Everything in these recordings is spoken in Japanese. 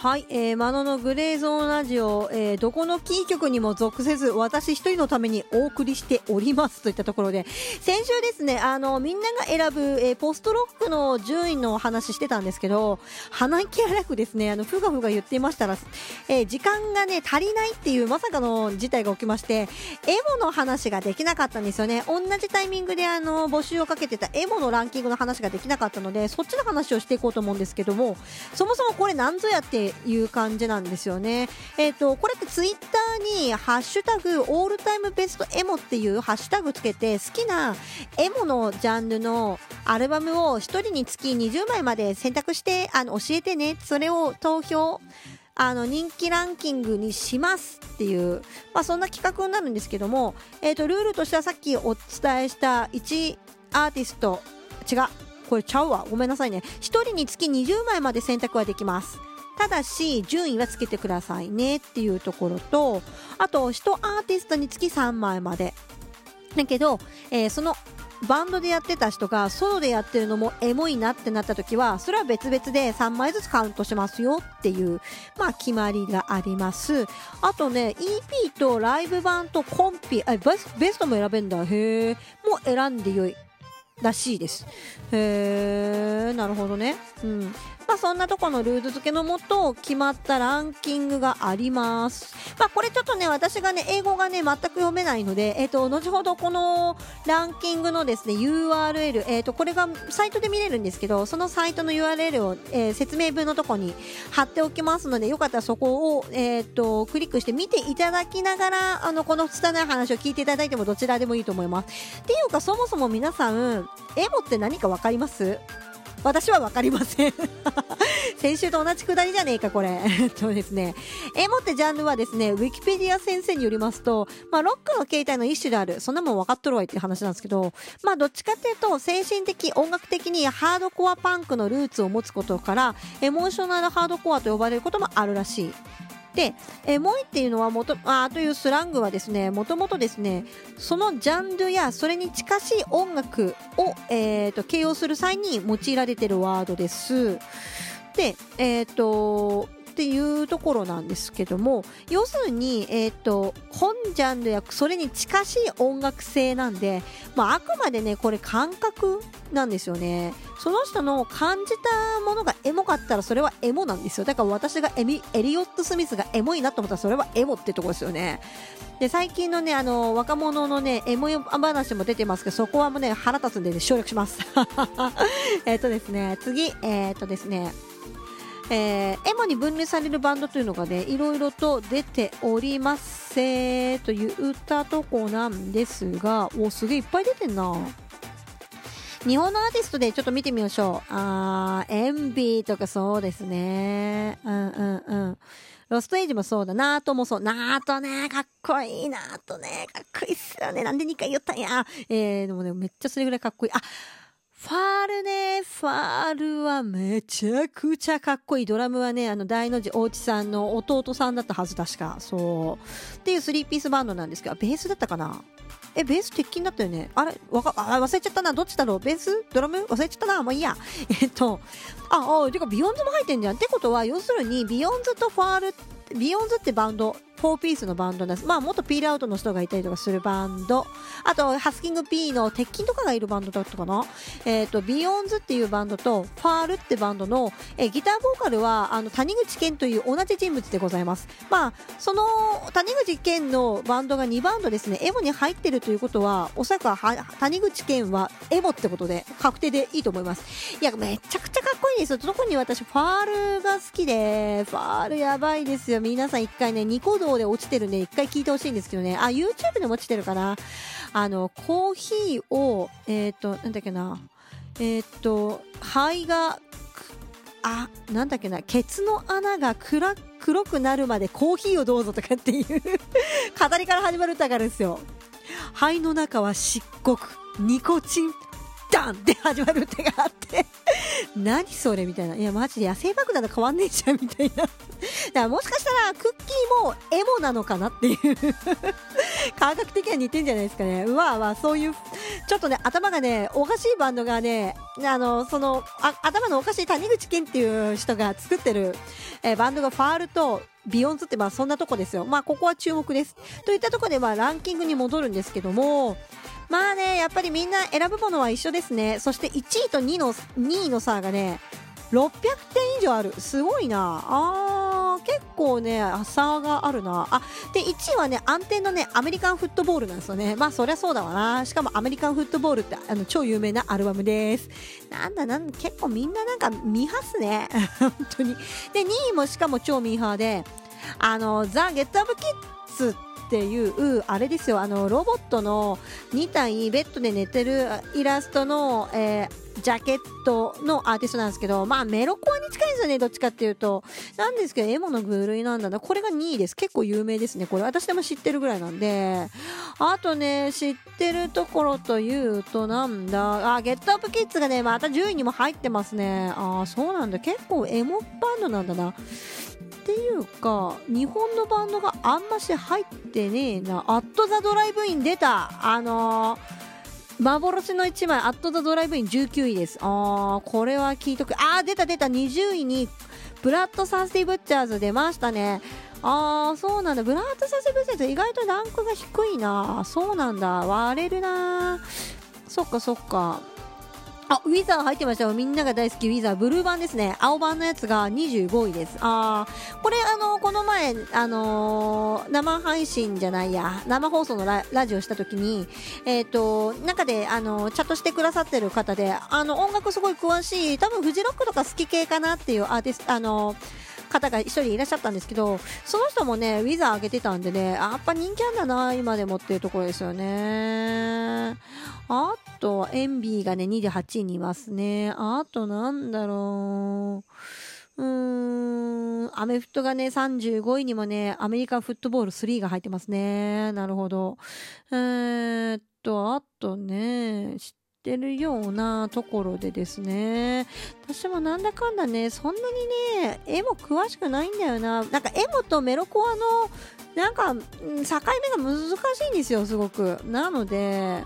はい、えー、マノのグレーゾーンラジオ、えー、どこのキー局にも属せず、私一人のためにお送りしておりますといったところで、先週ですね、あの、みんなが選ぶ、えー、ポストロックの順位の話してたんですけど、鼻息荒くですね、あの、ふがふが言っていましたら、えー、時間がね、足りないっていうまさかの事態が起きまして、エモの話ができなかったんですよね。同じタイミングであの、募集をかけてたエモのランキングの話ができなかったので、そっちの話をしていこうと思うんですけども、そもそもこれ何ぞやっていう感じなんですよね。えっ、ー、と、これってツイッターに、ハッシュタグ、オールタイムベストエモっていうハッシュタグつけて、好きなエモのジャンルのアルバムを1人につき20枚まで選択して、あの、教えてね。それを投票、あの人気ランキングにしますっていう、まあ、そんな企画になるんですけども、えー、とルールとしてはさっきお伝えした1アーティスト違うこれちゃうわごめんなさいね1人につき20枚まで選択はできますただし順位はつけてくださいねっていうところとあと1アーティストにつき3枚まで。だけど、えー、そのバンドでやってた人がソロでやってるのもエモいなってなった時はそれは別々で3枚ずつカウントしますよっていうまあ決まりがあります。あとね EP とライブ版とコンピあベストも選べんだ。へえもう選んでよいらしいです。へえなるほどね。うん。まあ、そんなとこのルール付けのもと決まったランキングがあります。まあ、これちょっとね、私がね、英語がね、全く読めないので、えっ、ー、と、後ほどこのランキングのですね、URL、えっ、ー、と、これがサイトで見れるんですけど、そのサイトの URL を、えー、説明文のとこに貼っておきますので、よかったらそこを、えっ、と、クリックして見ていただきながら、あの、この拙い話を聞いていただいてもどちらでもいいと思います。っていうか、そもそも皆さん、エモって何かわかります？私は分かりません 先週と同じくだりじゃねえか、これ。えっとですね、エモってジャンルはですね、ウィキペディア先生によりますと、まあ、ロックの形態の一種である、そんなもん分かっとるわいって話なんですけど、まあ、どっちかっていうと、精神的、音楽的にハードコアパンクのルーツを持つことから、エモーショナルハードコアと呼ばれることもあるらしい。で、えモイっていうのはもとあというスラングはですねもともとですねそのジャンルやそれに近しい音楽を、えーと、形容する際に用いられてるワードです。で、えっ、ー、とっていうところなんですけども要するに、えーと、本ジャンルやそれに近しい音楽性なんで、まあ、あくまでねこれ感覚なんですよね。その人の感じたものがエモかったらそれはエモなんですよ。だから私がエミエリオット・スミスがエモいなと思ったらそれはエモってとこですよね。で最近のねあの若者のねエモい話も出てますけどそこはもうね腹立つんで、ね、省略します。えっとですね次えっ、とですねえー、エモに分類されるバンドというのがね、いろいろと出ておりますせと言ったとこなんですが、お、すげえいっぱい出てんな。日本のアーティストでちょっと見てみましょう。あー、エンビーとかそうですね。うんうんうん。ロストエイジもそうだ。ナートもそう。ナートね、かっこいい。ナートね、かっこいいっすよね。なんで2回言ったんや。えー、でもね、めっちゃそれぐらいかっこいい。あ、ファールね、ファールはめちゃくちゃかっこいい。ドラムはね、あの、大の字大地さんの弟さんだったはず、確か。そう。っていうスリーピースバンドなんですけど、ベースだったかな？え、ベース鉄筋だったよね？あれ？わか、あ、忘れちゃったな。どっちだろう？ベース？ドラム？忘れちゃったな。もういいや。えっと、あ、あ、てか、ビヨンズも入ってんじゃん。ってことは、要するに、ビヨンズとファール、ビヨンズってバンド、4ピースのバンドです。まあ、元ピールアウトの人がいたりとかするバンド。あと、ハスキング P の鉄筋とかがいるバンドだったかな。えっ、ー、と、ビヨンズっていうバンドと、ファールってバンドの、えー、ギターボーカルは、あの、谷口健という同じ人物でございます。まあ、その、谷口健のバンドが2バンドですね、エモに入ってるということは、おそらくは、谷口健はエモってことで、確定でいいと思います。いや、めちゃくちゃかっこいいですよ。特に私、ファールが好きで、ファールやばいですよ。皆さん一回ね、ニコ動で落ちてるんで、一回聞いてほしいんですけどね。あ、YouTube でも落ちてるかな。あの、コーヒーを、えっ、ー、と、なんだっけな。えっ、ー、と、肺が、あ、なんだっけな、ケツの穴が暗黒くなるまでコーヒーをどうぞとかっていう語りから始まる歌があるんですよ。肺の中は漆黒、ニコチン、ダンって始まる歌があって何それみたいな。いや、マジで野生爆弾と変わんねえじゃんみたいな。だからもしかしたらクッキーもエモなのかなっていう 感覚的には似てんじゃないですかね。うわうわ、そういう、ちょっとね、頭がね、おかしいバンドがね、あの、その、あ頭のおかしい谷口健っていう人が作ってる、え、バンドが fOUL と、 BEYONDS ってまあそんなとこですよ。まあここは注目です。といったとこでまあランキングに戻るんですけども、まあね、やっぱりみんな選ぶものは一緒ですね。そして1位と2の、2位の差がね、600点以上ある。すごいな。あー、結構ね、差があるな。あ、で、1位はね、安定のね、アメリカンフットボールなんですよね。まあ、そりゃそうだわな。しかもアメリカンフットボールって、あの、超有名なアルバムです。なんだなん、結構みんななんかミーハすね。本当に。で、2位もしかも超ミーハーで、あの、ザ・ゲット・アブ・キッズっていうあれですよあのロボットの2体ベッドで寝てるイラストの、えージャケットのアーティストなんですけど、まあメロコアに近いですよね、どっちかっていうと。なんですけど、エモの部類なんだな。これが2位です。結構有名ですね。これ私でも知ってるぐらいなんで。あとね、知ってるところというと、なんだ。あ、ゲットアップキッズがね、また10位にも入ってますね。あ、そうなんだ。結構エモバンドなんだな。っていうか、日本のバンドがあんまし入ってねえな。 At the Drive-In 出た。あのー幻の1枚、 At the Drive-In 19位です。あー、これは聞いとく。あー、出た出た、20位に、 bloodthirsty butchers 出ましたね。あー、そうなんだ。 bloodthirsty butchers 意外とランクが低いな。そうなんだ。割れるな。そっかそっか。あ、 Weezer 入ってましたよ。みんなが大好き Weezer。ブルー版ですね。青版のやつが25位です。あー、これあの、この前、あのー、生配信じゃないや、生放送のララジオした時に、えっ、ー、と、中で、あの、チャットしてくださってる方で、あの、音楽すごい詳しい、多分フジロックとか好き系かなっていうアーティスト、あの方が一人いらっしゃったんですけど、その人もね、ウィザー上げてたんでね、やっぱ人気あんだな、今でもっていうところですよね。あと、エンビーがね、28位にいますね。あと、なんだろう。うーん、アメフトがね、35位にもね、アメリカンフットボール3が入ってますね。なるほど。えー、っと、あとね、知ってるようなところでですね、私もなんだかんだね、そんなにね、絵も詳しくないんだよな。なんか絵もとメロコアの、なんか、境目が難しいんですよ、すごく。なので、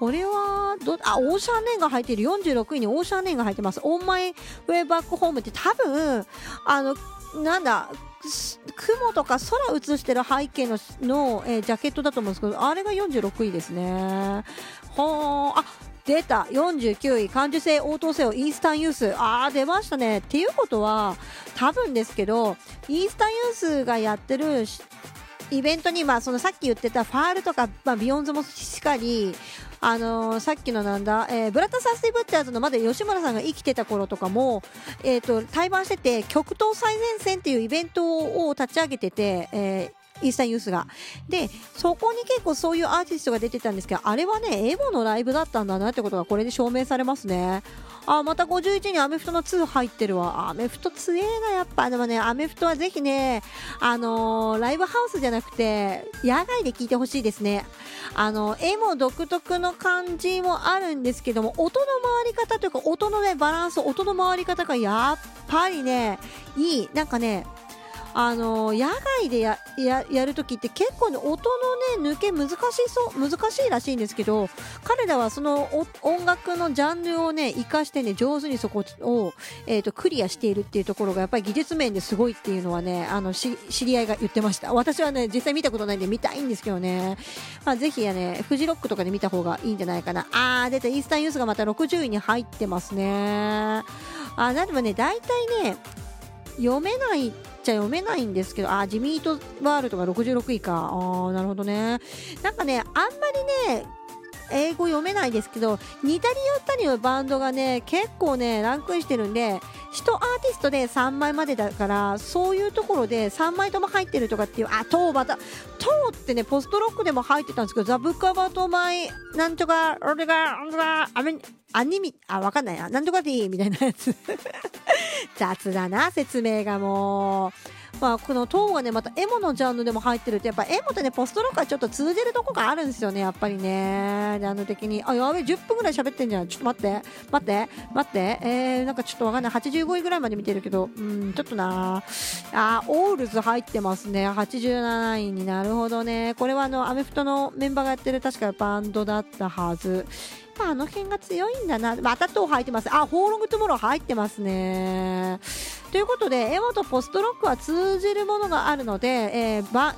これはど、あ、オーシャンレンが入っている。46位にオーシャンレンが入ってます。オンマイウェイバックホームって多分、あの、なんだ、雲とか空映してる背景のの、えー、ジャケットだと思うんですけど、あれが46位ですね。はあ、出た49位感受性応答せよ eastern youth あー出ましたねっていうことは多分ですけど eastern youth がやってるイベントに、まあ、そのさっき言ってた fOUL とか、まあ、 BEYONDS もしっかりあのー、さっきのなんだ、えー、 bloodthirsty butchers のまだ吉村さんが生きてた頃とかも、えーと、対バンしてて極東最前線っていうイベントを立ち上げてて、えーイースタユースが。で、そこに結構そういうアーティストが出てたんですけど、あれはね、エモのライブだったんだなってことがこれで証明されますね。あ、また51にアメフトの2入ってるわ。アメフト強えな、やっぱ。でもね、アメフトはぜひね、あのー、ライブハウスじゃなくて、野外で聴いてほしいですね。あの、絵も独特の感じもあるんですけども、音の回り方というか、音のね、バランス、音の回り方がやっぱりね、いい。なんかね、あの野外でやややるときって結構、ね、音の、ね、抜け難しそう難しいらしいんですけど彼らはその音楽のジャンルをね生かしてね上手にそこを、えーと、クリアしているっていうところがやっぱり技術面ですごいっていうのはねあの知り合いが言ってました。私はね実際見たことないんで見たいんですけどね、まあ、ぜひやねフジロックとかで見た方がいいんじゃないかな。あー出た。イースタンユースがまた60位に入ってますね。あなでもね大体ね読めないちゃ読めないんですけど、あ、ジミートワールドが66位か。あなるほどね。なんかね、あんまりね、英語読めないですけど、似たり寄ったりのバンドがね、結構ね、ランクインしてるんで、1アーティストで3枚までだから、そういうところで3枚とも入ってるとかっていう、あ、トーまた、トーってね、ポストロックでも入ってたんですけど、ザ・ブック・アバート・マイ、なんとか、俺が、俺が、アメアニメ、あ、わかんないな、なんとかでいいみたいなやつ 雑だな、説明がもう。まあ、この塔がね、またエモのジャンルでも入ってるって、やっぱエモってね、ポストロックはちょっと通じるとこがあるんですよね、やっぱりね。ジャンル的に。あ、やべえ、10分ぐらい喋ってんじゃん。ちょっと待って、待って、待って。えー、なんかちょっとわかんない。85位ぐらいまで見てるけど、うん、ちょっとなあ、オールズ入ってますね。87位になるほどね。これはあの、アメフトのメンバーがやってる確かバンドだったはず。ぱあの辺が強いんだな。また塔入ってます。あ、ホーロングトゥモロー入ってますね。ということで、エモとポストロックは通じるものがあるので、えー、ば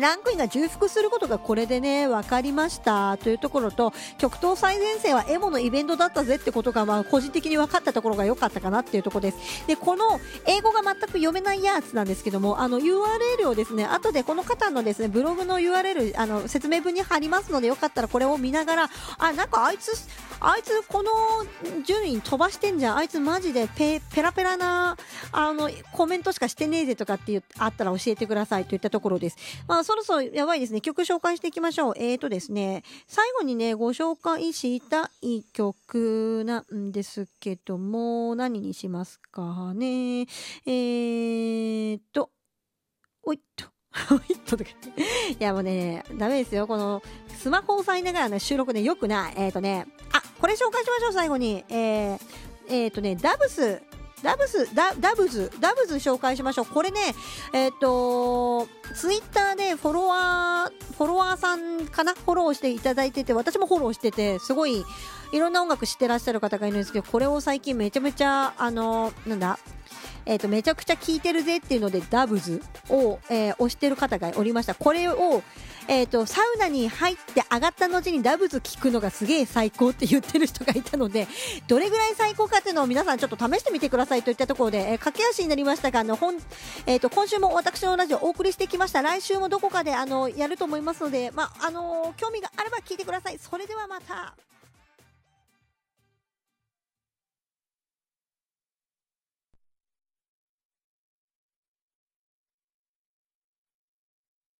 ランクインが重複することがこれでね、分かりましたというところと、極東最前線はエモのイベントだったぜってことが、まあ、個人的に分かったところが良かったかなっていうところです。で、この英語が全く読めないやつなんですけども、あの URL をですね、後でこの方のですね、ブログの URL、あの、説明文に貼りますので、よかったらこれを見ながら、あ、なんかあいつ、あいつこの順位飛ばしてんじゃん。あいつマジでペペラペラな、あの、コメントしかしてねえぜとかってあったら教えてくださいといったところです。まあ、そろそろやばいですね。曲紹介していきましょう。えーとですね、最後にね、ご紹介したい曲なんですけども、何にしますかね。えーと、おいっと。いやもうね、ダメですよ。この、スマホを押さえながらの収録ね、よくない。えっ、ー、とね、あ、これ紹介しましょう、最後に。えー、えー、とね、ダブス、ダブス、ダダブズ、ダブズ紹介しましょう。これね、えっ、ー、と、ツイッターでフォロワー、フォロワーさんかな？フォローしていただいてて、私もフォローしてて、すごい、いろんな音楽知ってらっしゃる方がいるんですけど、これを最近めちゃめちゃ、あの、なんだ、え、ー、と、めちゃくちゃ聴いてるぜっていうので、ダブズを、えー、押してる方がおりました。これを、え、ー、と、サウナに入って上がった後にダブズ聞くのがすげえ最高って言ってる人がいたので、どれぐらい最高かっていうのを皆さんちょっと試してみてくださいといったところで、えー、駆け足になりましたが、あの、本、え、ー、と、今週も私のラジオお送りしてきました。来週もどこかで、あの、やると思いますので、ま、あの興味があれば聞いてください。それではまた。